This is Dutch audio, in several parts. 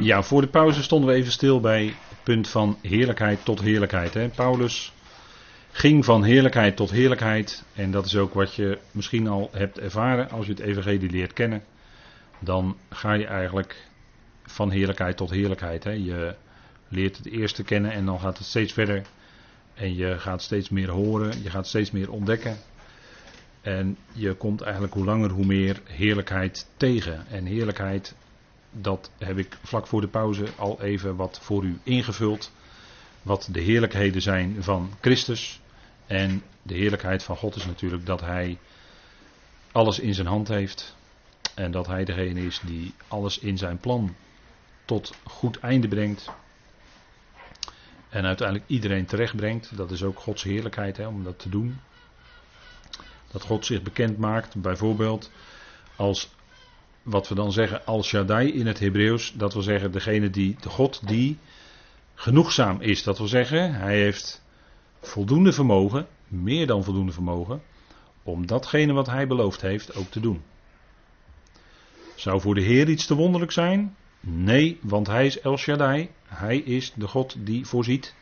Ja, voor de pauze stonden we even stil bij het punt van heerlijkheid tot heerlijkheid. Hè. Paulus ging van heerlijkheid tot heerlijkheid. En dat is ook wat je misschien al hebt ervaren als je het evangelie leert kennen. Dan ga je eigenlijk van heerlijkheid tot heerlijkheid. Hè. Je leert het eerste kennen en dan gaat het steeds verder. En je gaat steeds meer horen, je gaat steeds meer ontdekken. En je komt eigenlijk hoe langer hoe meer heerlijkheid tegen. En heerlijkheid, dat heb ik vlak voor de pauze al even wat voor u ingevuld. Wat de heerlijkheden zijn van Christus. En de heerlijkheid van God is natuurlijk dat Hij alles in zijn hand heeft. En dat Hij degene is die alles in zijn plan tot goed einde brengt. En uiteindelijk iedereen terechtbrengt. Dat is ook Gods heerlijkheid hè, om dat te doen. Dat God zich bekend maakt, bijvoorbeeld als wat we dan zeggen Al Shaddai in het Hebreeuws. Dat wil zeggen degene die, de God die genoegzaam is. Dat wil zeggen, hij heeft voldoende vermogen, meer dan voldoende vermogen, om datgene wat hij beloofd heeft ook te doen. Zou voor de Heer iets te wonderlijk zijn? Nee, want hij is El Shaddai. Hij is de God die voorziet.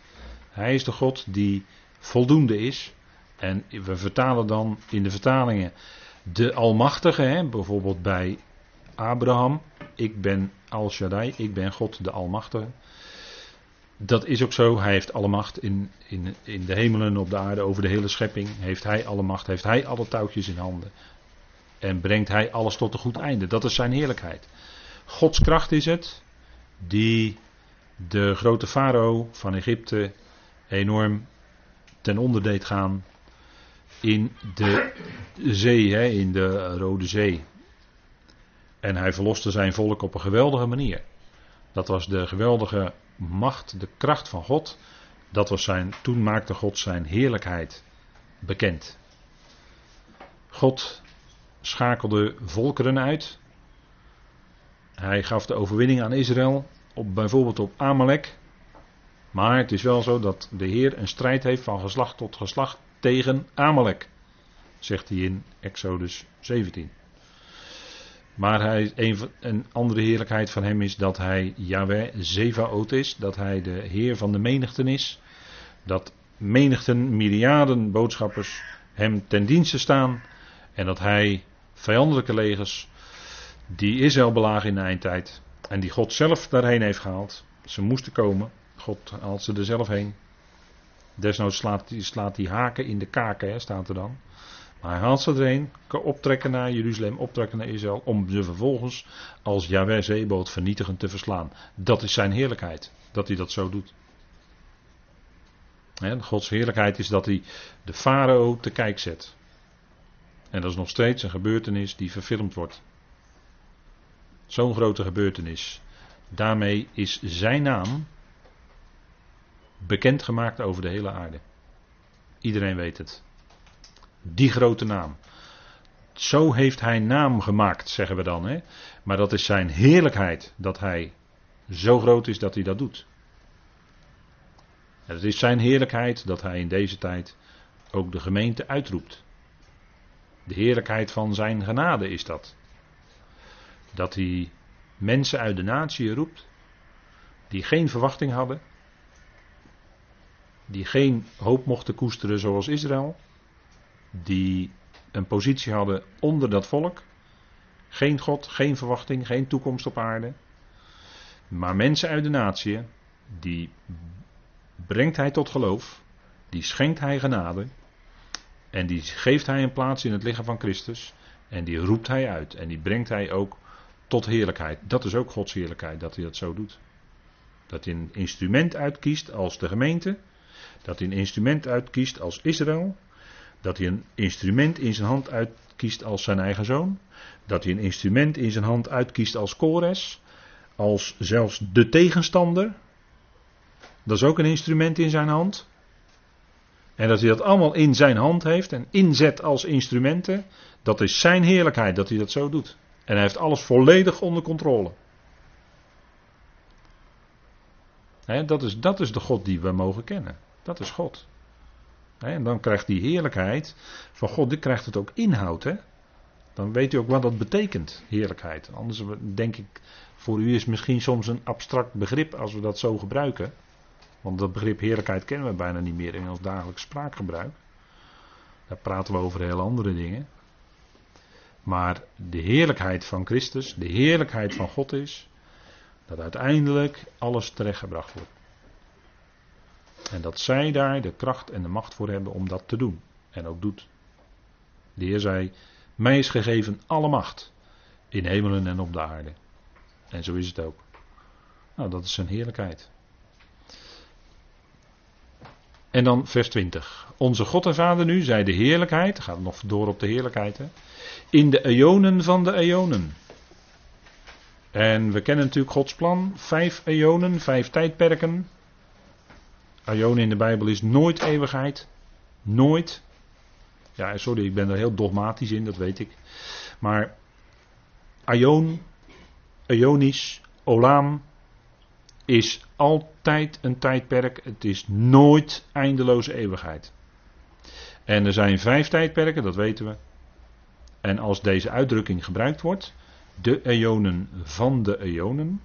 Hij is de God die voldoende is. En we vertalen dan in de vertalingen de Almachtige, hè, bijvoorbeeld bij Abraham. Ik ben Al Shaddai, ik ben God de Almachtige. Dat is ook zo. Hij heeft alle macht in, in, in de hemelen, op de aarde, over de hele schepping. Heeft hij alle macht, heeft hij alle touwtjes in handen. En brengt hij alles tot een goed einde. Dat is zijn heerlijkheid. Gods kracht is het die de grote farao van Egypte enorm ten onder deed gaan in de zee, hè, in de Rode Zee. En hij verloste zijn volk op een geweldige manier. Dat was de geweldige macht, de kracht van God. Dat was zijn, toen maakte God zijn heerlijkheid bekend. God schakelde volkeren uit. Hij gaf de overwinning aan Israël, op, bijvoorbeeld op Amalek. Maar het is wel zo dat de Heer een strijd heeft van geslacht tot geslacht tegen Amalek. Zegt hij in Exodus 17. Maar hij, een, een andere heerlijkheid van hem is dat hij Yahweh Zevaot is. Dat hij de Heer van de menigten is. Dat menigten, myriaden boodschappers hem ten dienste staan. En dat hij vijandelijke legers die Israël belagen in de eindtijd. En die God zelf daarheen heeft gehaald. Ze moesten komen. God haalt ze er zelf heen. Desnoods slaat, slaat hij haken in de kaken, hè, staat er dan. Maar hij haalt ze erheen, optrekken naar Jeruzalem, optrekken naar Israël, om ze vervolgens als Yahweh zeeboot vernietigend te verslaan. Dat is zijn heerlijkheid, dat hij dat zo doet. Gods heerlijkheid is dat hij de farao te kijk zet. En dat is nog steeds een gebeurtenis die verfilmd wordt. Zo'n grote gebeurtenis. Daarmee is zijn naam bekendgemaakt over de hele aarde. Iedereen weet het. Die grote naam. Zo heeft hij naam gemaakt, zeggen we dan. Hè? Maar dat is zijn heerlijkheid dat hij zo groot is dat hij dat doet. het is zijn heerlijkheid dat hij in deze tijd ook de gemeente uitroept. De heerlijkheid van zijn genade is dat. Dat hij mensen uit de natie roept die geen verwachting hadden, die geen hoop mochten koesteren zoals Israël, die een positie hadden onder dat volk, geen God, geen verwachting, geen toekomst op aarde, maar mensen uit de natie, die brengt hij tot geloof, die schenkt hij genade en die geeft hij een plaats in het lichaam van Christus en die roept hij uit en die brengt hij ook tot heerlijkheid. Dat is ook Gods heerlijkheid, dat hij dat zo doet. Dat hij een instrument uitkiest als de gemeente, dat hij een instrument uitkiest als Israël. Dat hij een instrument in zijn hand uitkiest als zijn eigen zoon. Dat hij een instrument in zijn hand uitkiest als Kores. Als zelfs de tegenstander. Dat is ook een instrument in zijn hand. En dat hij dat allemaal in zijn hand heeft en inzet als instrumenten. Dat is zijn heerlijkheid dat hij dat zo doet. En hij heeft alles volledig onder controle. dat, is, dat is de God die we mogen kennen. Dat is God. En dan krijgt die heerlijkheid van God, dit krijgt het ook inhoud. Hè? Dan weet u ook wat dat betekent, heerlijkheid. Anders denk ik, voor u is misschien soms een abstract begrip als we dat zo gebruiken. Want dat begrip heerlijkheid kennen we bijna niet meer in ons dagelijks spraakgebruik. Daar praten we over heel andere dingen. Maar de heerlijkheid van Christus, de heerlijkheid van God is dat uiteindelijk alles terechtgebracht wordt. En dat zij daar de kracht en de macht voor hebben om dat te doen. En ook doet. De Heer zei: Mij is gegeven alle macht. In hemelen en op de aarde. En zo is het ook. Nou, dat is zijn heerlijkheid. En dan vers 20. Onze God en Vader nu, zij de heerlijkheid, gaat nog door op de heerlijkheid, in de eonen van de eonen. En we kennen natuurlijk Gods plan, vijf eonen, vijf tijdperken. Eonen in de Bijbel is nooit eeuwigheid, nooit. Ja, sorry, ik ben er heel dogmatisch in, dat weet ik. Maar Aion, Ionisch, Olam, is altijd een tijdperk. Het is nooit eindeloze eeuwigheid. En er zijn vijf tijdperken, dat weten we. En als deze uitdrukking gebruikt wordt, de eonen van de eonen,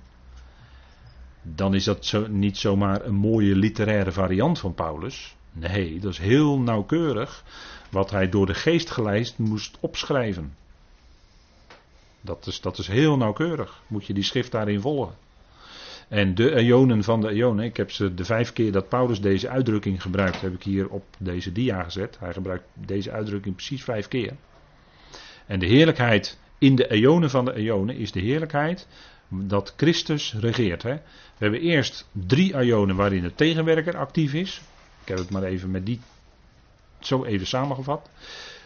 dan is dat zo, niet zomaar een mooie literaire variant van Paulus. Nee, dat is heel nauwkeurig wat hij door de geest geleid moest opschrijven. Dat is, dat is heel nauwkeurig. Moet je die schrift daarin volgen. En de eonen van de eonen, ik heb ze de vijf keer dat Paulus deze uitdrukking gebruikt, heb ik hier op deze dia gezet. Hij gebruikt deze uitdrukking precies vijf keer. En de heerlijkheid in de eonen van de eonen is de heerlijkheid dat Christus regeert. Hè. We hebben eerst drie eonen waarin de tegenwerker actief is. Ik heb het maar even met die zo even samengevat.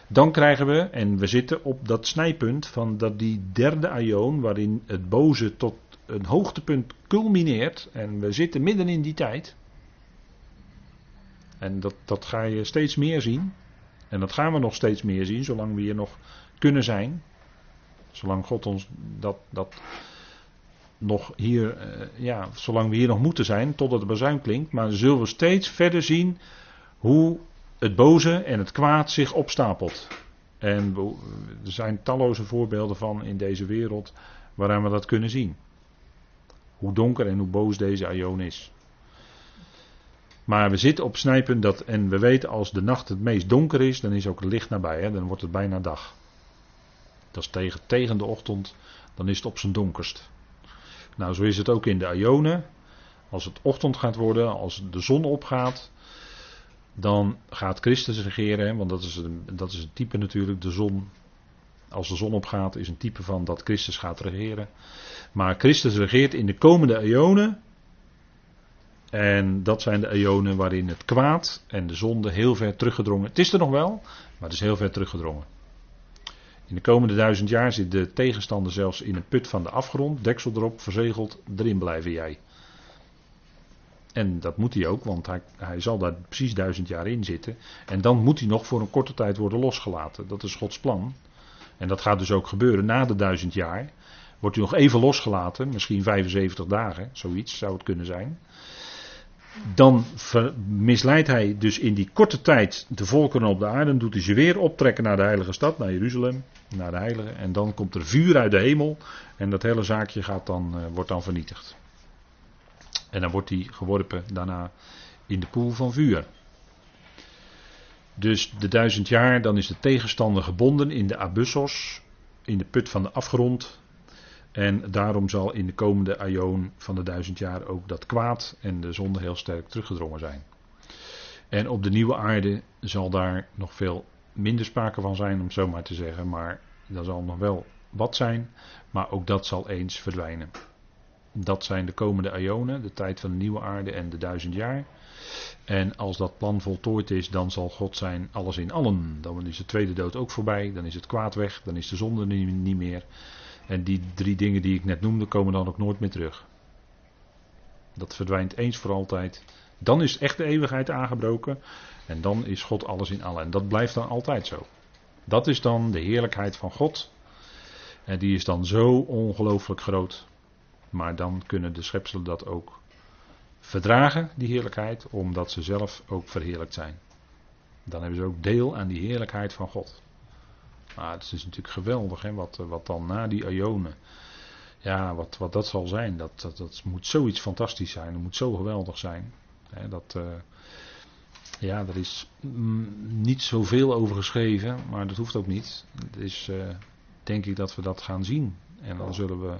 Dan krijgen we, en we zitten op dat snijpunt van dat die derde aion, waarin het boze tot een hoogtepunt culmineert. En we zitten midden in die tijd. En dat, dat ga je steeds meer zien. En dat gaan we nog steeds meer zien, zolang we hier nog kunnen zijn. Zolang God ons dat, dat nog hier, uh, ja, zolang we hier nog moeten zijn, totdat de bazuin klinkt. Maar zullen we steeds verder zien hoe het boze en het kwaad zich opstapelt. En er zijn talloze voorbeelden van in deze wereld waaraan we dat kunnen zien. Hoe donker en hoe boos deze aion is. Maar we zitten op snijpunt dat, en we weten als de nacht het meest donker is, dan is ook het licht nabij, hè, dan wordt het bijna dag. Dat is tegen, tegen de ochtend, dan is het op zijn donkerst. Nou, zo is het ook in de Ionen. Als het ochtend gaat worden, als de zon opgaat, dan gaat Christus regeren. Want dat is, een, dat is een type natuurlijk, de zon. Als de zon opgaat, is een type van dat Christus gaat regeren. Maar Christus regeert in de komende Ionen. En dat zijn de Ionen waarin het kwaad en de zonde heel ver teruggedrongen. Het is er nog wel, maar het is heel ver teruggedrongen. In de komende duizend jaar zit de tegenstander zelfs in een put van de afgrond, deksel erop, verzegeld, erin blijven jij. En dat moet hij ook, want hij, hij zal daar precies duizend jaar in zitten. En dan moet hij nog voor een korte tijd worden losgelaten. Dat is Gods plan. En dat gaat dus ook gebeuren na de duizend jaar. Wordt hij nog even losgelaten, misschien 75 dagen, zoiets zou het kunnen zijn dan misleidt hij dus in die korte tijd de volkeren op de aarde. Doet hij ze weer optrekken naar de heilige stad, naar Jeruzalem, naar de heilige. En dan komt er vuur uit de hemel. En dat hele zaakje gaat dan, uh, wordt dan vernietigd. En dan wordt hij geworpen daarna in de poel van vuur. Dus de duizend jaar, dan is de tegenstander gebonden in de abyssos, in de put van de afgrond. En daarom zal in de komende aion van de duizend jaar ook dat kwaad en de zonde heel sterk teruggedrongen zijn. En op de nieuwe aarde zal daar nog veel minder sprake van zijn, om zo maar te zeggen. Maar er zal nog wel wat zijn, maar ook dat zal eens verdwijnen. Dat zijn de komende aionen, de tijd van de nieuwe aarde en de duizend jaar. En als dat plan voltooid is, dan zal God zijn alles in allen. Dan is de tweede dood ook voorbij, dan is het kwaad weg, dan is de zonde niet meer. En die drie dingen die ik net noemde komen dan ook nooit meer terug. Dat verdwijnt eens voor altijd. Dan is echt de eeuwigheid aangebroken. En dan is God alles in allen. En dat blijft dan altijd zo. Dat is dan de heerlijkheid van God. En die is dan zo ongelooflijk groot. Maar dan kunnen de schepselen dat ook verdragen, die heerlijkheid, omdat ze zelf ook verheerlijkt zijn. Dan hebben ze ook deel aan die heerlijkheid van God. Maar het is natuurlijk geweldig, hè, wat, wat dan na die Ionen. Ja, wat, wat dat zal zijn, dat, dat, dat moet zoiets fantastisch zijn. Dat moet zo geweldig zijn. Hè, dat, uh, ja, er is mm, niet zoveel over geschreven, maar dat hoeft ook niet. Is, uh, denk ik, dat we dat gaan zien. En dan zullen we,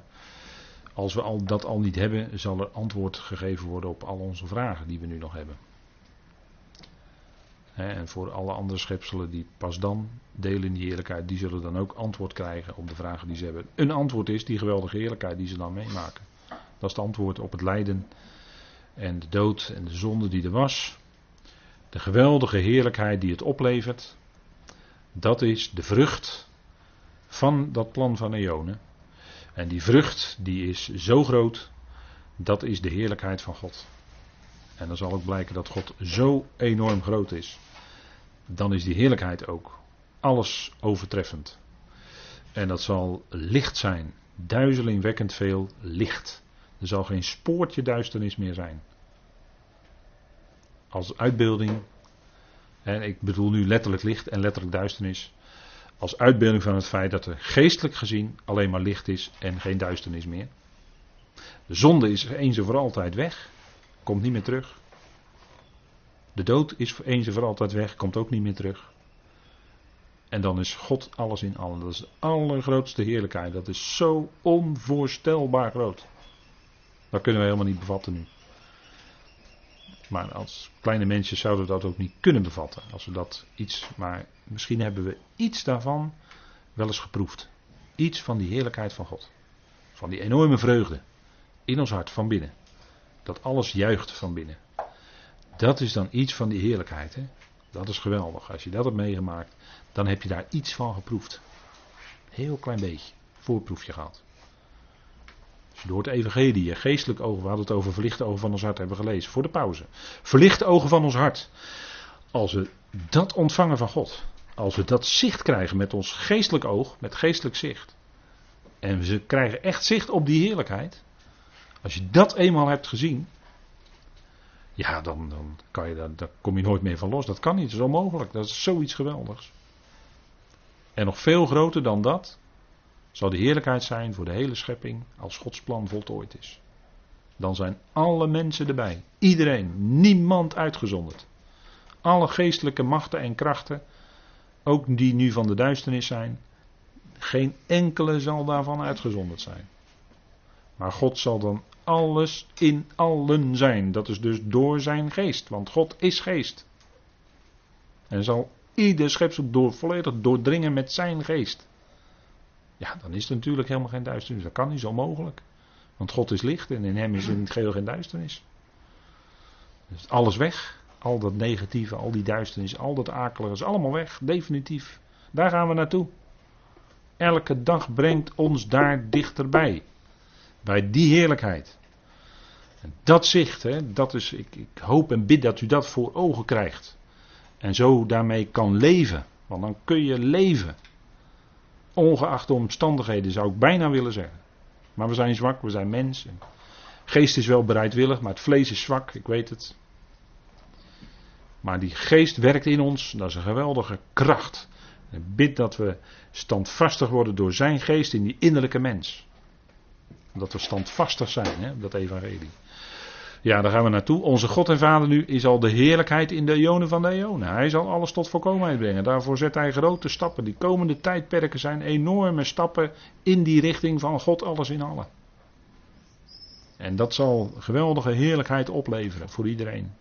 als we al, dat al niet hebben, zal er antwoord gegeven worden op al onze vragen die we nu nog hebben. En voor alle andere schepselen die pas dan delen in die heerlijkheid, die zullen dan ook antwoord krijgen op de vragen die ze hebben. Een antwoord is die geweldige heerlijkheid die ze dan meemaken. Dat is het antwoord op het lijden en de dood en de zonde die er was. De geweldige heerlijkheid die het oplevert. Dat is de vrucht van dat plan van Eonen. En die vrucht die is zo groot, dat is de heerlijkheid van God. En dan zal ook blijken dat God zo enorm groot is. Dan is die heerlijkheid ook alles overtreffend. En dat zal licht zijn, duizelingwekkend veel licht. Er zal geen spoortje duisternis meer zijn. Als uitbeelding, en ik bedoel nu letterlijk licht en letterlijk duisternis, als uitbeelding van het feit dat er geestelijk gezien alleen maar licht is en geen duisternis meer. De zonde is eens en voor altijd weg, komt niet meer terug. De dood is eens en voor altijd weg, komt ook niet meer terug. En dan is God alles in allen. Dat is de allergrootste heerlijkheid. Dat is zo onvoorstelbaar groot. Dat kunnen we helemaal niet bevatten nu. Maar als kleine mensen zouden we dat ook niet kunnen bevatten. Als we dat iets, maar misschien hebben we iets daarvan wel eens geproefd. Iets van die heerlijkheid van God. Van die enorme vreugde in ons hart van binnen. Dat alles juicht van binnen. Dat is dan iets van die heerlijkheid. Hè? Dat is geweldig. Als je dat hebt meegemaakt, dan heb je daar iets van geproefd. Heel klein beetje. Voorproefje gehad. Je door het evangelie, je geestelijk ogen, we hadden het over verlichte ogen van ons hart, hebben gelezen. Voor de pauze. Verlichte ogen van ons hart. Als we dat ontvangen van God. Als we dat zicht krijgen met ons geestelijk oog, met geestelijk zicht. En we krijgen echt zicht op die heerlijkheid. Als je dat eenmaal hebt gezien, ja, dan, dan, kan je, kom je nooit meer van los. Dat kan niet, dat is onmogelijk. Dat is zoiets geweldigs. En nog veel groter dan dat zal de heerlijkheid zijn voor de hele schepping als Gods plan voltooid is. Dan zijn alle mensen erbij. Iedereen, niemand uitgezonderd. Alle geestelijke machten en krachten, ook die nu van de duisternis zijn, geen enkele zal daarvan uitgezonderd zijn. Maar God zal dan alles in allen zijn. Dat is dus door zijn geest, want God is geest. En zal ieder schepsel door, volledig doordringen met zijn geest. Ja, dan is er natuurlijk helemaal geen duisternis. Dat kan niet, zo mogelijk. Want God is licht en in hem is in het geheel geen duisternis. Dus alles weg. Al dat negatieve, al die duisternis, al dat akelige is allemaal weg. Definitief. Daar gaan we naartoe. Elke dag brengt ons daar dichterbij. Bij die heerlijkheid. En dat zicht, hè, dat is, ik, ik hoop en bid dat u dat voor ogen krijgt. En zo daarmee kan leven. Want dan kun je leven. Ongeacht de omstandigheden zou ik bijna willen zeggen. Maar we zijn zwak, we zijn mensen. Geest is wel bereidwillig, maar het vlees is zwak, ik weet het. Maar die geest werkt in ons, dat is een geweldige kracht. Ik bid dat we standvastig worden door zijn geest in die innerlijke mens. Dat we standvastig zijn, hè, dat evangelie. Ja, daar gaan we naartoe. Onze God en Vader nu is al de heerlijkheid in de eonen van de eonen. Hij zal alles tot volkomenheid brengen. Daarvoor zet hij grote stappen. Die komende tijdperken zijn enorme stappen in die richting van God alles in allen. En dat zal geweldige heerlijkheid opleveren voor iedereen.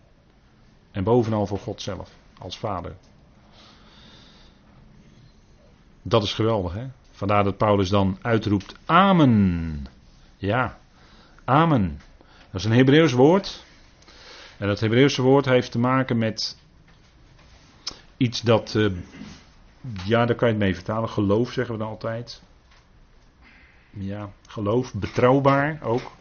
En bovenal voor God zelf, als Vader. Dat is geweldig, hè? Vandaar dat Paulus dan uitroept: Amen. Ja, Amen. Dat is een Hebreeuws woord. En dat Hebreeuwse woord heeft te maken met iets dat, uh, ja, daar kan je het mee vertalen. Geloof zeggen we dan altijd. Ja, geloof, betrouwbaar ook.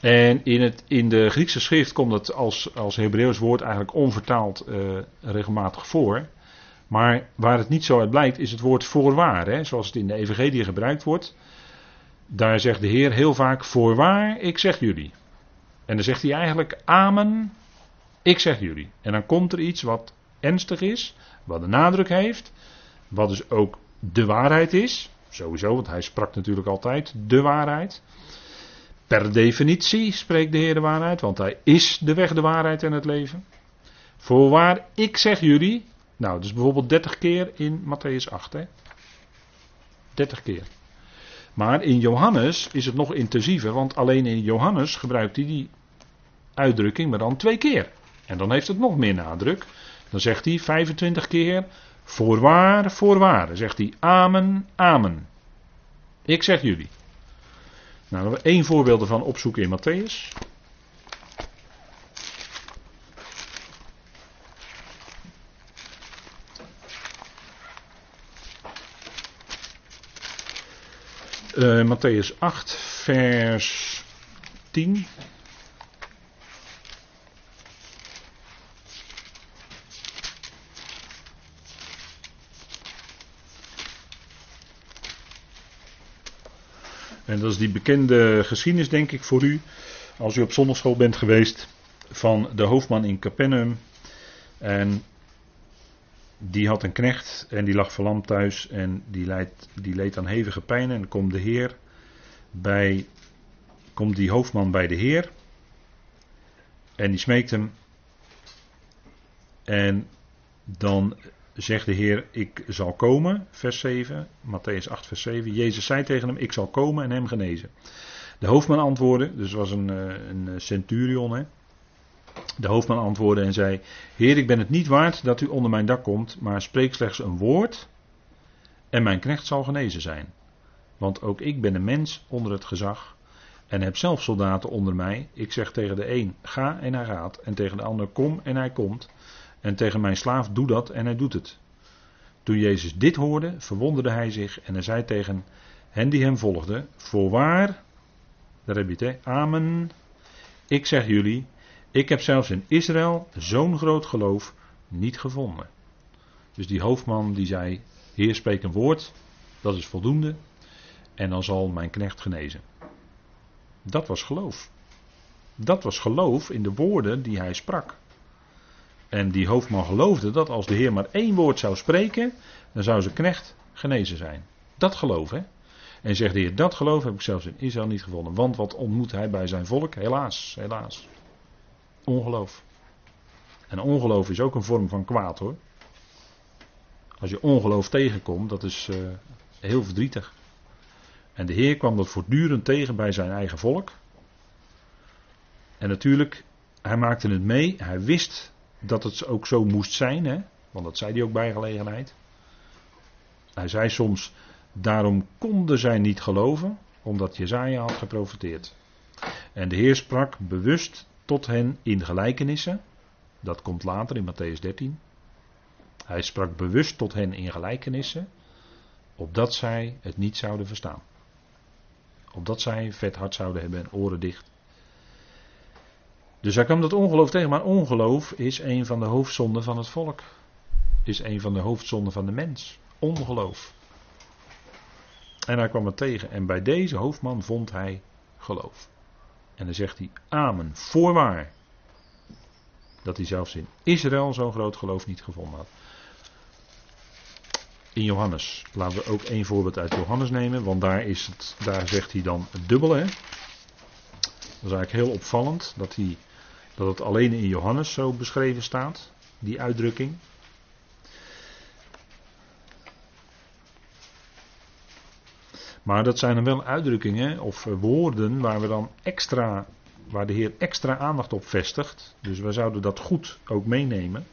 En in, het, in de Griekse schrift komt het als, als Hebreeuws woord eigenlijk onvertaald uh, regelmatig voor. Maar waar het niet zo uit blijkt, is het woord voorwaar. Hè, zoals het in de Evangelie gebruikt wordt. Daar zegt de Heer heel vaak: Voorwaar, ik zeg jullie. En dan zegt hij eigenlijk: Amen, ik zeg jullie. En dan komt er iets wat ernstig is, wat de nadruk heeft, wat dus ook de waarheid is. Sowieso, want hij sprak natuurlijk altijd de waarheid. Per definitie spreekt de Heer de waarheid, want hij is de weg, de waarheid en het leven. Voorwaar, ik zeg jullie, nou, dus bijvoorbeeld 30 keer in Matthäus 8, hè? 30 keer. Maar in Johannes is het nog intensiever, want alleen in Johannes gebruikt hij die uitdrukking, maar dan twee keer. En dan heeft het nog meer nadruk. Dan zegt hij 25 keer, voorwaar, voorwaar. Dan zegt hij amen, amen. Ik zeg jullie. Nou, één voorbeeld ervan opzoeken in Matthäus. Uh, Matthäus 8, vers 10. En dat is die bekende geschiedenis, denk ik, voor u. Als u op zondagschool bent geweest van de hoofdman in Capernaum. En die had een knecht en die lag verlamd thuis en die, leed, die leed aan hevige pijn. En dan komt de Heer bij, komt die hoofdman bij de Heer. En die smeekt hem. En dan zegt de Heer, ik zal komen, vers 7, Matthäus 8, vers 7. Jezus zei tegen hem, ik zal komen en hem genezen. De hoofdman antwoordde, dus was een, eh, een centurion, hè. De hoofdman antwoordde en zei: Heer, ik ben het niet waard dat u onder mijn dak komt, maar spreek slechts een woord en mijn knecht zal genezen zijn. Want ook ik ben een mens onder het gezag en heb zelf soldaten onder mij. Ik zeg tegen de een: ga en hij gaat, en tegen de ander: kom en hij komt. En tegen mijn slaaf: doe dat en hij doet het. Toen Jezus dit hoorde, verwonderde hij zich en hij zei tegen hen die hem volgden: Voorwaar, daar heb je het? Amen. Ik zeg jullie, ik heb zelfs in Israël zo'n groot geloof niet gevonden. Dus die hoofdman die zei: Heer, spreek een woord, dat is voldoende, en dan zal mijn knecht genezen. Dat was geloof. Dat was geloof in de woorden die hij sprak. En die hoofdman geloofde dat als de Heer maar één woord zou spreken, dan zou zijn knecht genezen zijn. Dat geloof, hè? En zegt de Heer, dat geloof heb ik zelfs in Israël niet gevonden. Want wat ontmoet hij bij zijn volk? Helaas, helaas. Ongeloof. En ongeloof is ook een vorm van kwaad hoor. Als je ongeloof tegenkomt, dat is uh, heel verdrietig. En de Heer kwam dat voortdurend tegen bij zijn eigen volk. En natuurlijk, hij maakte het mee. Hij wist dat het ook zo moest zijn, hè? want dat zei hij ook bij gelegenheid. Hij zei soms, daarom konden zij niet geloven, omdat Jezaja had geprofiteerd. En de Heer sprak bewust tot hen in gelijkenissen. Dat komt later in Matthäus 13. Hij sprak bewust tot hen in gelijkenissen, opdat zij het niet zouden verstaan. Opdat zij vet hart zouden hebben en oren dicht. Dus hij kwam dat ongeloof tegen, maar ongeloof is een van de hoofdzonden van het volk. Is een van de hoofdzonden van de mens. Ongeloof. En hij kwam het tegen. En bij deze hoofdman vond hij geloof. En dan zegt hij amen, voorwaar. Dat hij zelfs in Israël zo'n groot geloof niet gevonden had. In Johannes. Laten we ook één voorbeeld uit Johannes nemen. Want daar, is het, daar zegt hij dan het dubbele. Hè? Dat is eigenlijk heel opvallend. Dat, hij, dat het alleen in Johannes zo beschreven staat. Die uitdrukking. Maar dat zijn dan wel uitdrukkingen of eh, woorden waar we dan extra, waar de Heer extra aandacht op vestigt. Dus we zouden dat goed ook meenemen.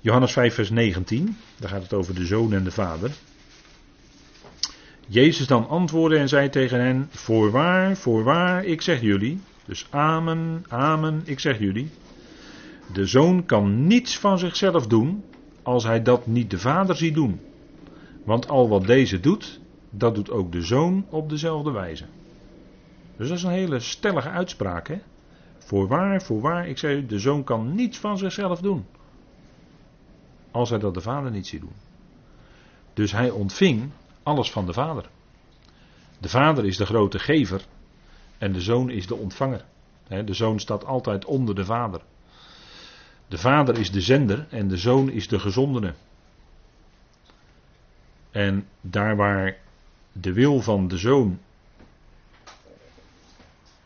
Johannes 5, vers 19, daar gaat het over de zoon en de vader. Jezus dan antwoordde en zei tegen hen: Voorwaar, voorwaar, ik zeg jullie. Dus amen, amen, ik zeg jullie. De zoon kan niets van zichzelf doen als hij dat niet de vader ziet doen. Want al wat deze doet, dat doet ook de zoon op dezelfde wijze. Dus dat is een hele stellige uitspraak. Hè? Voorwaar, voorwaar, ik zeg u, de zoon kan niets van zichzelf doen. Als hij dat de vader niet ziet doen. Dus hij ontving alles van de vader. De vader is de grote gever en de zoon is de ontvanger. De zoon staat altijd onder de vader. De vader is de zender en de zoon is de gezondene. En daar waar de wil van de zoon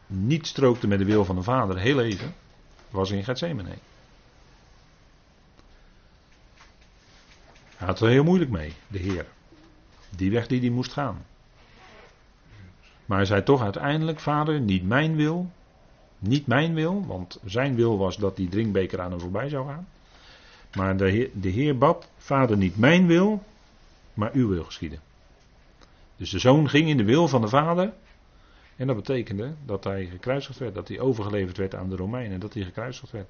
niet strookte met de wil van de vader, heel even, was in Gethsemane. Hij had er heel moeilijk mee, de Heer. Die weg die hij moest gaan. Maar hij zei toch uiteindelijk, vader, niet mijn wil. Niet mijn wil, want zijn wil was dat die drinkbeker aan hem voorbij zou gaan. Maar de heer, de heer bad, vader, niet mijn wil, maar uw wil geschieden. Dus de zoon ging in de wil van de vader. En dat betekende dat hij gekruisigd werd, dat hij overgeleverd werd aan de Romeinen, dat hij gekruisigd werd.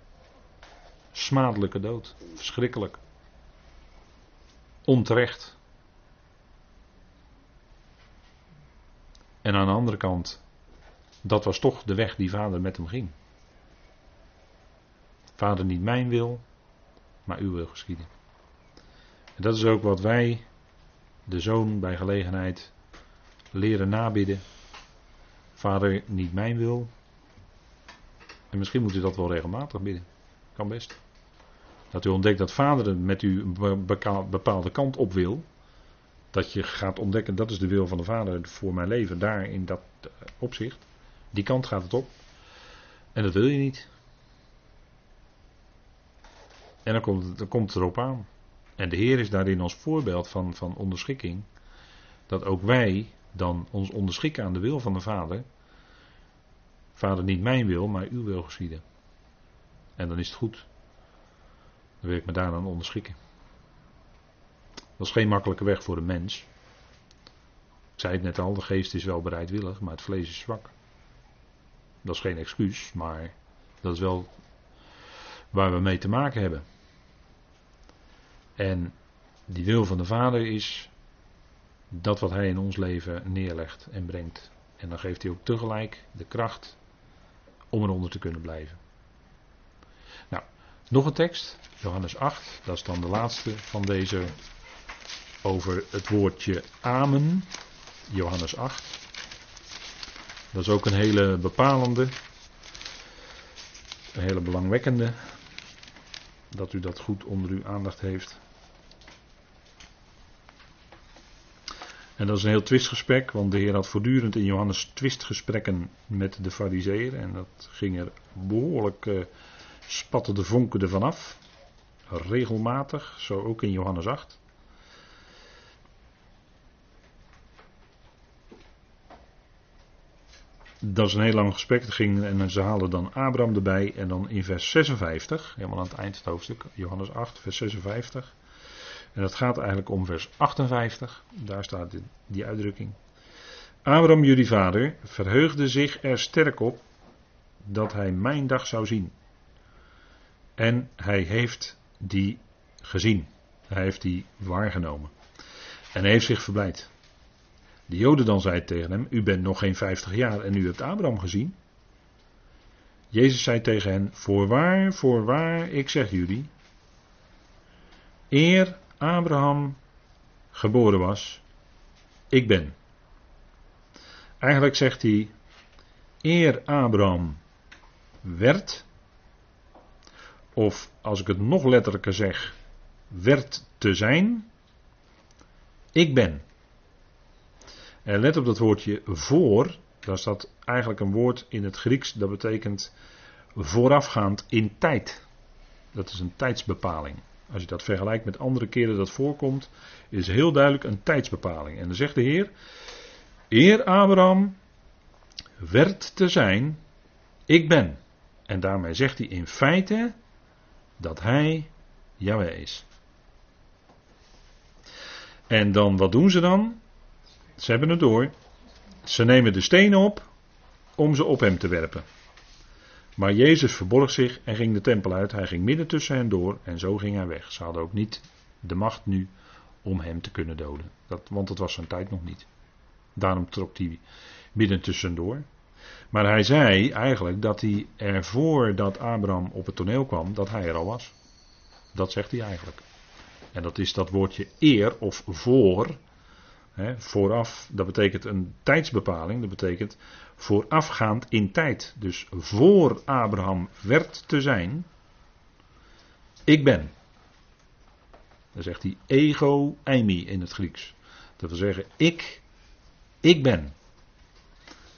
Smadelijke dood, verschrikkelijk. Onterecht. En aan de andere kant, dat was toch de weg die vader met hem ging. Vader, niet mijn wil, maar uw wil geschieden. En dat is ook wat wij, de zoon, bij gelegenheid leren nabidden. Vader, niet mijn wil. En misschien moet u dat wel regelmatig bidden. Kan best. Dat u ontdekt dat vader met u een bepaalde kant op wil. Dat je gaat ontdekken, dat is de wil van de vader voor mijn leven, daar in dat eh, opzicht. Die kant gaat het op. En dat wil je niet. En dan komt het, erop aan. En de Heer is daarin ons voorbeeld van, van onderschikking. Dat ook wij dan ons onderschikken aan de wil van de Vader. Vader, niet mijn wil, maar uw wil geschieden. En dan is het goed. Dan wil ik me daaraan onderschikken. Dat is geen makkelijke weg voor een mens. Ik zei het net al, de geest is wel bereidwillig, maar het vlees is zwak. Dat is geen excuus, maar dat is wel waar we mee te maken hebben. En die wil van de Vader is dat wat Hij in ons leven neerlegt en brengt. En dan geeft Hij ook tegelijk de kracht om eronder te kunnen blijven. Nou, nog een tekst, Johannes 8, dat is dan de laatste van deze over het woordje amen. Johannes 8. Dat is ook een hele bepalende, een hele belangwekkende, dat u dat goed onder uw aandacht heeft. En dat is een heel twistgesprek, want de Heer had voortdurend in Johannes twistgesprekken met de fariseeën. En dat ging er behoorlijk, uh, spatten de vonken ervan af. Regelmatig, zo ook in Johannes 8. Dat is een heel lang gesprek. Ging, en ze halen dan Abraham erbij. En dan in vers 56, helemaal aan het eind van het hoofdstuk, Johannes 8, vers 56. En dat gaat eigenlijk om vers 58. Daar staat die uitdrukking. Abraham, jullie vader, verheugde zich er sterk op dat hij mijn dag zou zien. En hij heeft die gezien. Hij heeft die waargenomen. En hij heeft zich verblijd. De Joden dan zei tegen hem: U bent nog geen vijftig jaar en u hebt Abraham gezien. Jezus zei tegen hen: Voorwaar, voorwaar, ik zeg jullie. Eer Abraham geboren was, ik ben. Eigenlijk zegt hij: Eer Abraham werd, of als ik het nog letterlijker zeg, werd te zijn, ik ben. En let op dat woordje voor. Daar staat eigenlijk een woord in het Grieks dat betekent voorafgaand in tijd. Dat is een tijdsbepaling. Als je dat vergelijkt met andere keren dat voorkomt, is heel duidelijk een tijdsbepaling. En dan zegt de Heer: Eer Abraham werd te zijn, ik ben. En daarmee zegt hij in feite dat hij Yahweh is. En dan, wat doen ze dan? Ze hebben het door. Ze nemen de stenen op om ze op hem te werpen. Maar Jezus verborg zich en ging de tempel uit. Hij ging midden tussen hen door en zo ging hij weg. Ze hadden ook niet de macht nu om hem te kunnen doden. Want dat was zijn tijd nog niet. Daarom trok hij midden tussendoor. Maar hij zei eigenlijk dat hij ervoor dat Abraham op het toneel kwam, dat hij er al was. Dat zegt hij eigenlijk. En dat is dat woordje eer of voor vooraf, dat betekent een tijdsbepaling, dat betekent voorafgaand in tijd. Dus voor Abraham werd te zijn, ik ben. Dan zegt hij ego eimi in het Grieks. Dat wil zeggen, ik, ik ben.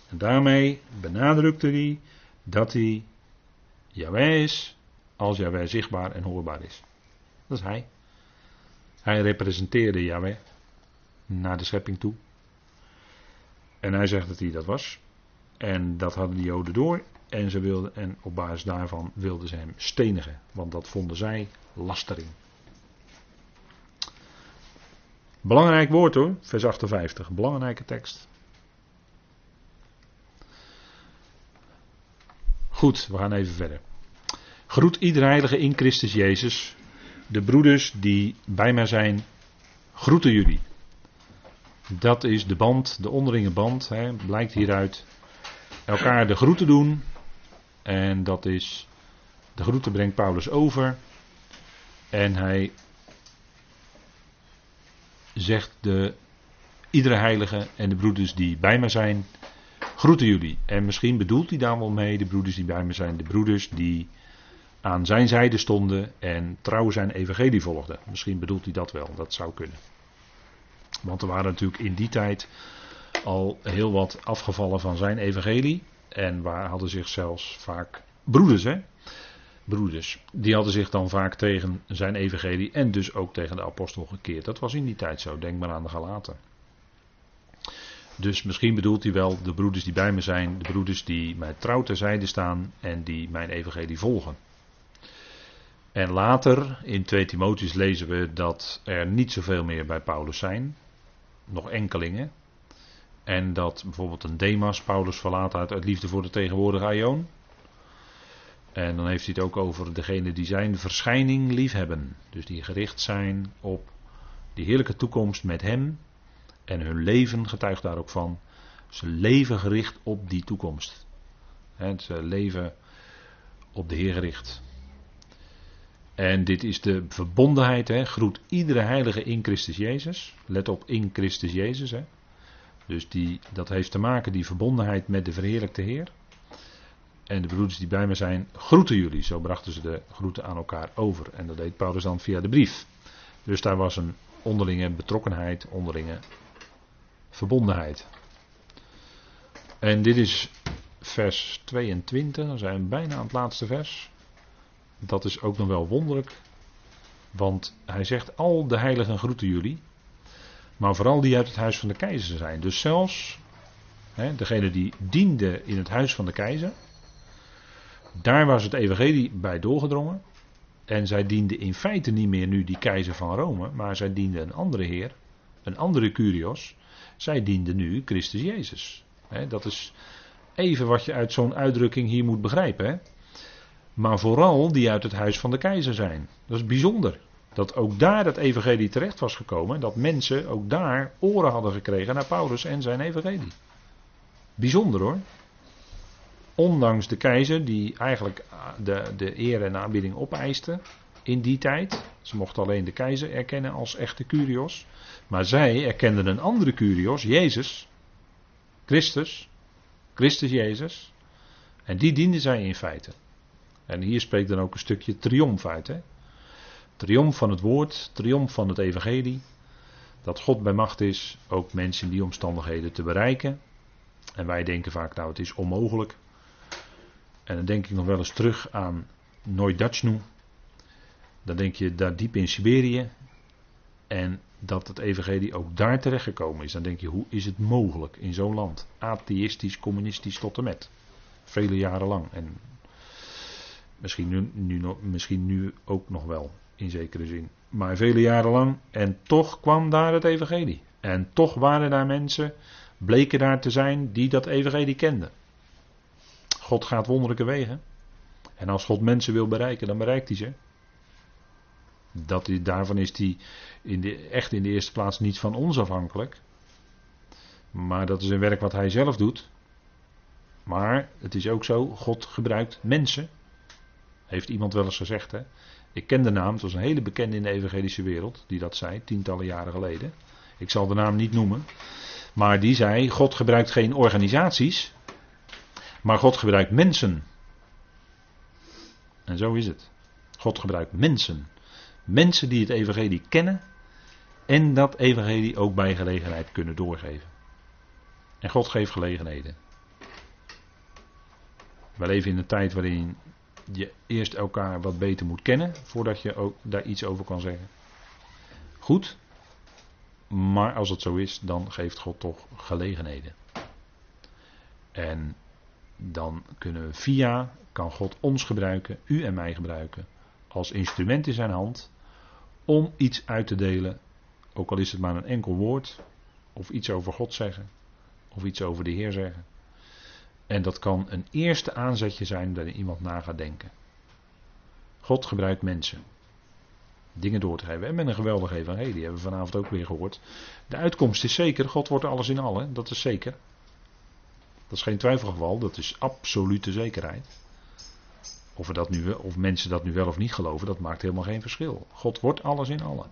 En daarmee benadrukte hij dat hij Yahweh is als Yahweh zichtbaar en hoorbaar is. Dat is hij. Hij representeerde Yahweh naar de schepping toe. En hij zegt dat hij dat was. En dat hadden de Joden door. En, ze wilden, en op basis daarvan wilden ze hem stenigen. Want dat vonden zij lastering. Belangrijk woord hoor, vers 58. Belangrijke tekst. Goed, we gaan even verder. Groet ieder heilige in Christus Jezus. De broeders die bij mij zijn, groeten jullie. Dat is de band, de onderlinge band, hè, blijkt hieruit. Elkaar de groeten doen. En dat is, de groeten brengt Paulus over. En hij zegt de, iedere heilige en de broeders die bij mij zijn, groeten jullie. En misschien bedoelt hij daar wel mee, de broeders die bij me zijn, de broeders die aan zijn zijde stonden en trouw zijn evangelie volgden. Misschien bedoelt hij dat wel, dat zou kunnen. Want er waren natuurlijk in die tijd al heel wat afgevallen van zijn evangelie. En waar hadden zich zelfs vaak broeders, hè? Broeders. Die hadden zich dan vaak tegen zijn evangelie en dus ook tegen de apostel gekeerd. Dat was in die tijd zo. Denk maar aan de Galaten. Dus misschien bedoelt hij wel de broeders die bij me zijn, de broeders die mij trouw terzijde staan en die mijn evangelie volgen. En later in 2 Timotheus lezen we dat er niet zoveel meer bij Paulus zijn, nog enkelingen. En dat bijvoorbeeld een Demas Paulus verlaat uit, uit liefde voor de tegenwoordige Aion. En dan heeft hij het ook over degene die zijn verschijning liefhebben. Dus die gericht zijn op die heerlijke toekomst met hem. En hun leven getuigt daar ook van. Ze leven gericht op die toekomst. ze leven op de Heer gericht. En dit is de verbondenheid. He. Groet iedere heilige in Christus Jezus. Let op in Christus Jezus. He. Dus die, dat heeft te maken, die verbondenheid met de verheerlijkte Heer. En de broeders die bij me zijn, groeten jullie. Zo brachten ze de groeten aan elkaar over. En dat deed Paulus dan via de brief. Dus daar was een onderlinge betrokkenheid, onderlinge verbondenheid. En dit is vers 22, dan zijn bijna aan het laatste vers. Dat is ook nog wel wonderlijk. Want hij zegt: Al de heiligen groeten jullie. Maar vooral die uit het huis van de keizer zijn. Dus zelfs hè, degene die diende in het huis van de keizer. Daar was het evangelie bij doorgedrongen. En zij dienden in feite niet meer nu die keizer van Rome. Maar zij dienden een andere heer. Een andere Curios. Zij dienden nu Christus Jezus. dat is even wat je uit zo'n uitdrukking hier moet begrijpen. Hè? Maar vooral die uit het huis van de keizer zijn. Dat is bijzonder. Dat ook daar het evangelie terecht was gekomen. Dat mensen ook daar oren hadden gekregen naar Paulus en zijn evangelie. Bijzonder hoor. Ondanks de keizer die eigenlijk de, de eer en aanbieding opeiste in die tijd. Ze mochten alleen de keizer erkennen als echte curios. Maar zij erkenden een andere curios, Jezus. Christus. Christus Jezus. En die dienden zij in feite. En hier spreekt dan ook een stukje triomf uit. Hè? Triomf van het woord, triomf van het evangelie. Dat God bij macht is ook mensen in die omstandigheden te bereiken. En wij denken vaak, nou het is onmogelijk. En dan denk ik nog wel eens terug aan Noidachnu. Dan denk je daar diep in Siberië. En dat het evangelie ook daar terecht gekomen is. Dan denk je, hoe is het mogelijk in zo'n land? Atheïstisch, communistisch tot en met. Vele jaren lang. En Misschien nu, nu, misschien nu ook nog wel, in zekere zin. Maar vele jaren lang. En toch kwam daar het evangelie. En toch waren daar mensen, bleken daar te zijn, die dat evangelie kenden. God gaat wonderlijke wegen. En als God mensen wil bereiken, dan bereikt hij ze. Dat, daarvan is hij in echt in de eerste plaats niet van ons afhankelijk. Maar dat is een werk wat hij zelf doet. Maar het is ook zo, God gebruikt mensen. Heeft iemand wel eens gezegd, hè? Ik ken de naam, het was een hele bekende in de evangelische wereld, die dat zei, tientallen jaren geleden. Ik zal de naam niet noemen. Maar die zei, God gebruikt geen organisaties, maar God gebruikt mensen. En zo is het. God gebruikt mensen. Mensen die het evangelie kennen En dat evangelie ook bij gelegenheid kunnen doorgeven. En God geeft gelegenheden. We leven in een tijd waarin je eerst elkaar wat beter moet kennen voordat je ook daar iets over kan zeggen. Goed, maar als het zo is, dan geeft God toch gelegenheden. En dan kunnen we via, kan God ons gebruiken, u en mij gebruiken, als instrument in zijn hand, om iets uit te delen, ook al is het maar een enkel woord, of iets over God zeggen, of iets over de Heer zeggen. En dat kan een eerste aanzetje zijn dat iemand na gaat denken. God gebruikt mensen. Dingen door te geven. En met een geweldige evangelie hebben we vanavond ook weer gehoord. De uitkomst is zeker. God wordt alles in allen. Dat is zeker. Dat is geen twijfelgeval. Dat is absolute zekerheid. Of, we dat nu, of mensen dat nu wel of niet geloven, dat maakt helemaal geen verschil. God wordt alles in allen.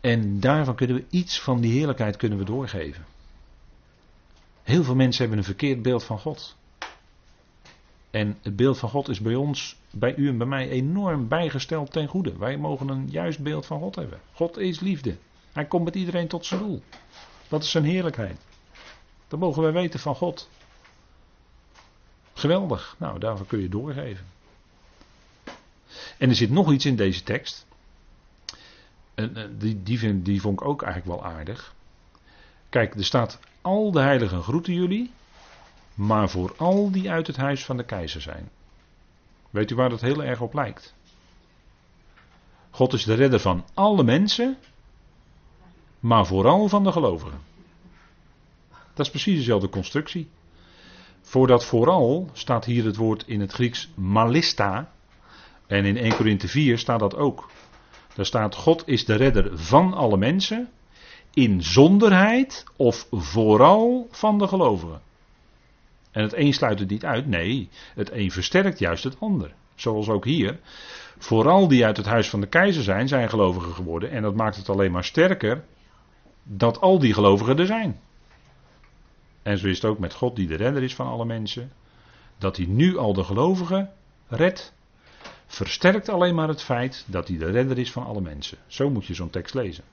En daarvan kunnen we iets van die heerlijkheid kunnen we doorgeven. Heel veel mensen hebben een verkeerd beeld van God. En het beeld van God is bij ons, bij u en bij mij, enorm bijgesteld ten goede. Wij mogen een juist beeld van God hebben. God is liefde. Hij komt met iedereen tot zijn doel. Dat is zijn heerlijkheid. Dat mogen wij weten van God. Geweldig. Nou, daarvoor kun je doorgeven. En er zit nog iets in deze tekst. En, die, die, vind, die vond ik ook eigenlijk wel aardig. Kijk, er staat: Al de heiligen groeten jullie maar vooral die uit het huis van de keizer zijn. Weet u waar dat heel erg op lijkt? God is de redder van alle mensen, maar vooral van de gelovigen. Dat is precies dezelfde constructie. Voor dat vooral staat hier het woord in het Grieks malista. En in 1 Korinthe 4 staat dat ook. Daar staat God is de redder van alle mensen, in zonderheid of vooral van de gelovigen. En het een sluit het niet uit. Nee, het een versterkt juist het ander. Zoals ook hier. Vooral die uit het huis van de keizer zijn, zijn gelovigen geworden. En dat maakt het alleen maar sterker dat al die gelovigen er zijn. En zo is het ook met God die de redder is van alle mensen. Dat hij nu al de gelovigen redt. Versterkt alleen maar het feit dat hij de redder is van alle mensen. Zo moet je zo'n tekst lezen.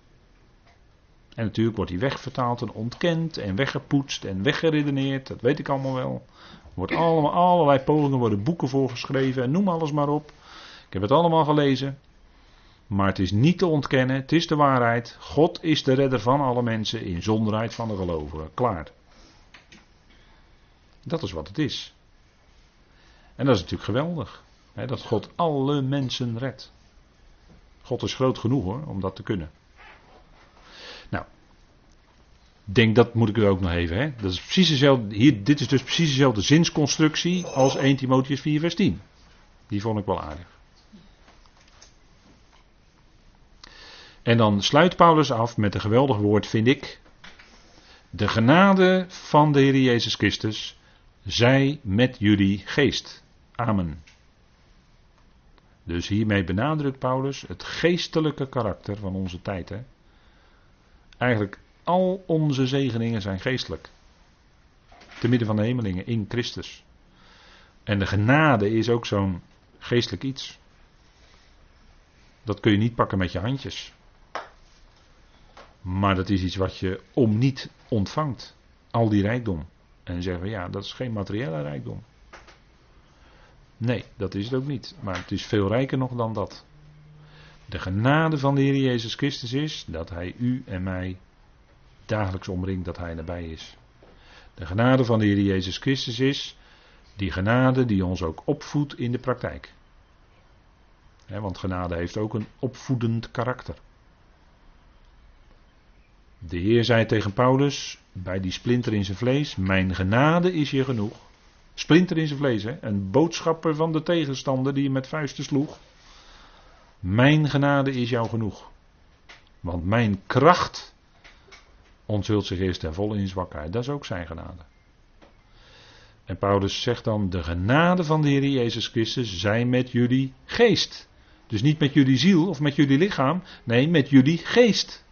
En natuurlijk wordt hij wegvertaald en ontkend en weggepoetst en weggeredeneerd. Dat weet ik allemaal wel. Er wordt allemaal, allerlei pogingen worden boeken voorgeschreven en noem alles maar op. Ik heb het allemaal gelezen. Maar het is niet te ontkennen, het is de waarheid. God is de redder van alle mensen in zonderheid van de gelovigen. Klaar. Dat is wat het is. En dat is natuurlijk geweldig. Hè, dat God alle mensen redt. God is groot genoeg hoor, om dat te kunnen denk dat moet ik u ook nog even. Hè? Dat is precies dezelfde, hier, dit is dus precies dezelfde zinsconstructie als 1 Timotheus 4 vers 10. Die vond ik wel aardig. En dan sluit Paulus af met een geweldig woord, vind ik. De genade van de Heer Jezus Christus zij met jullie geest. Amen. Dus hiermee benadrukt Paulus het geestelijke karakter van onze tijd. Hè? Eigenlijk al onze zegeningen zijn geestelijk. Te midden van de hemelingen in Christus. En de genade is ook zo'n geestelijk iets. Dat kun je niet pakken met je handjes. Maar dat is iets wat je om niet ontvangt. Al die rijkdom. En zeggen we ja, dat is geen materiële rijkdom. Nee, dat is het ook niet. Maar het is veel rijker nog dan dat. De genade van de Heer Jezus Christus is dat Hij u en mij dagelijks omringt dat Hij nabij is. De genade van de Heer Jezus Christus is die genade die ons ook opvoedt in de praktijk. want genade heeft ook een opvoedend karakter. De Heer zei tegen Paulus bij die splinter in zijn vlees: Mijn genade is je genoeg. Splinter in zijn vlees, hè? een boodschapper van de tegenstander die je met vuisten sloeg. Mijn genade is jou genoeg. Want mijn kracht onthult zich eerst ten volle in zwakheid. Dat is ook zijn genade. En Paulus zegt dan: De genade van de Heer Jezus Christus zij met jullie geest. Dus niet met jullie ziel of met jullie lichaam, nee, met jullie geest.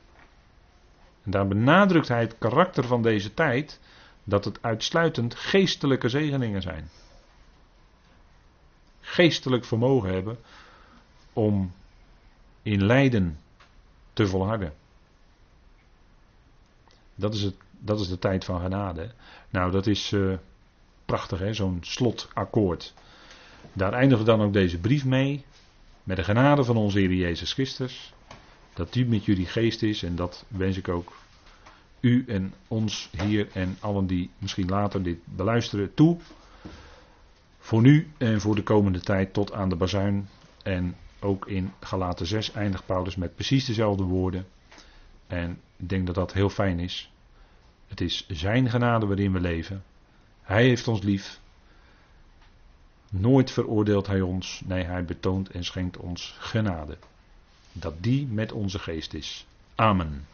En daar benadrukt hij het karakter van deze tijd, dat het uitsluitend geestelijke zegeningen zijn. Geestelijk vermogen hebben om in lijden te volharden. Dat is, het, dat is de tijd van genade. Nou, dat is uh, prachtig, hè? zo'n slotakkoord. Daar eindigen we dan ook deze brief mee. Met de genade van onze Heer Jezus Christus. Dat die met jullie geest is en dat wens ik ook u en ons hier en allen die misschien later dit beluisteren toe. Voor nu en voor de komende tijd tot aan de bazuin. En ook in Galaten 6 eindigt Paulus met precies dezelfde woorden. En ik denk dat dat heel fijn is. Het is zijn genade waarin we leven. Hij heeft ons lief. Nooit veroordeelt hij ons. Nee, hij betoont en schenkt ons genade. Dat die met onze geest is. Amen.